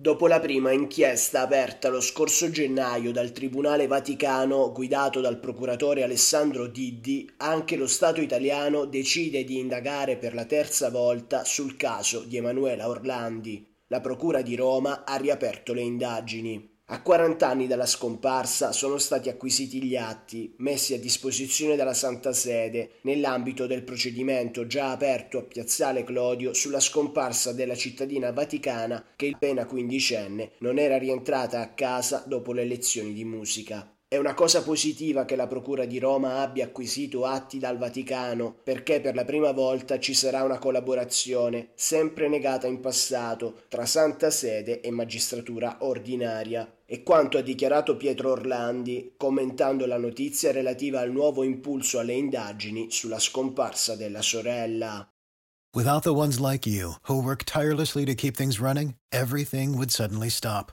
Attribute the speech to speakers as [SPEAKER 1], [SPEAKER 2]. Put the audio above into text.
[SPEAKER 1] Dopo la prima inchiesta aperta lo scorso gennaio dal Tribunale Vaticano guidato dal procuratore Alessandro Diddi, anche lo Stato italiano decide di indagare per la terza volta sul caso di Emanuela Orlandi. La Procura di Roma ha riaperto le indagini. A 40 anni dalla scomparsa sono stati acquisiti gli atti messi a disposizione dalla Santa Sede nell'ambito del procedimento già aperto a Piazzale Clodio sulla scomparsa della cittadina vaticana che appena quindicenne non era rientrata a casa dopo le lezioni di musica. È una cosa positiva che la Procura di Roma abbia acquisito atti dal Vaticano perché per la prima volta ci sarà una collaborazione, sempre negata in passato, tra Santa Sede e magistratura ordinaria. E quanto ha dichiarato Pietro Orlandi commentando la notizia relativa al nuovo impulso alle indagini sulla scomparsa della sorella.
[SPEAKER 2] Without the ones like you, who work tirelessly to keep things running, everything would suddenly stop.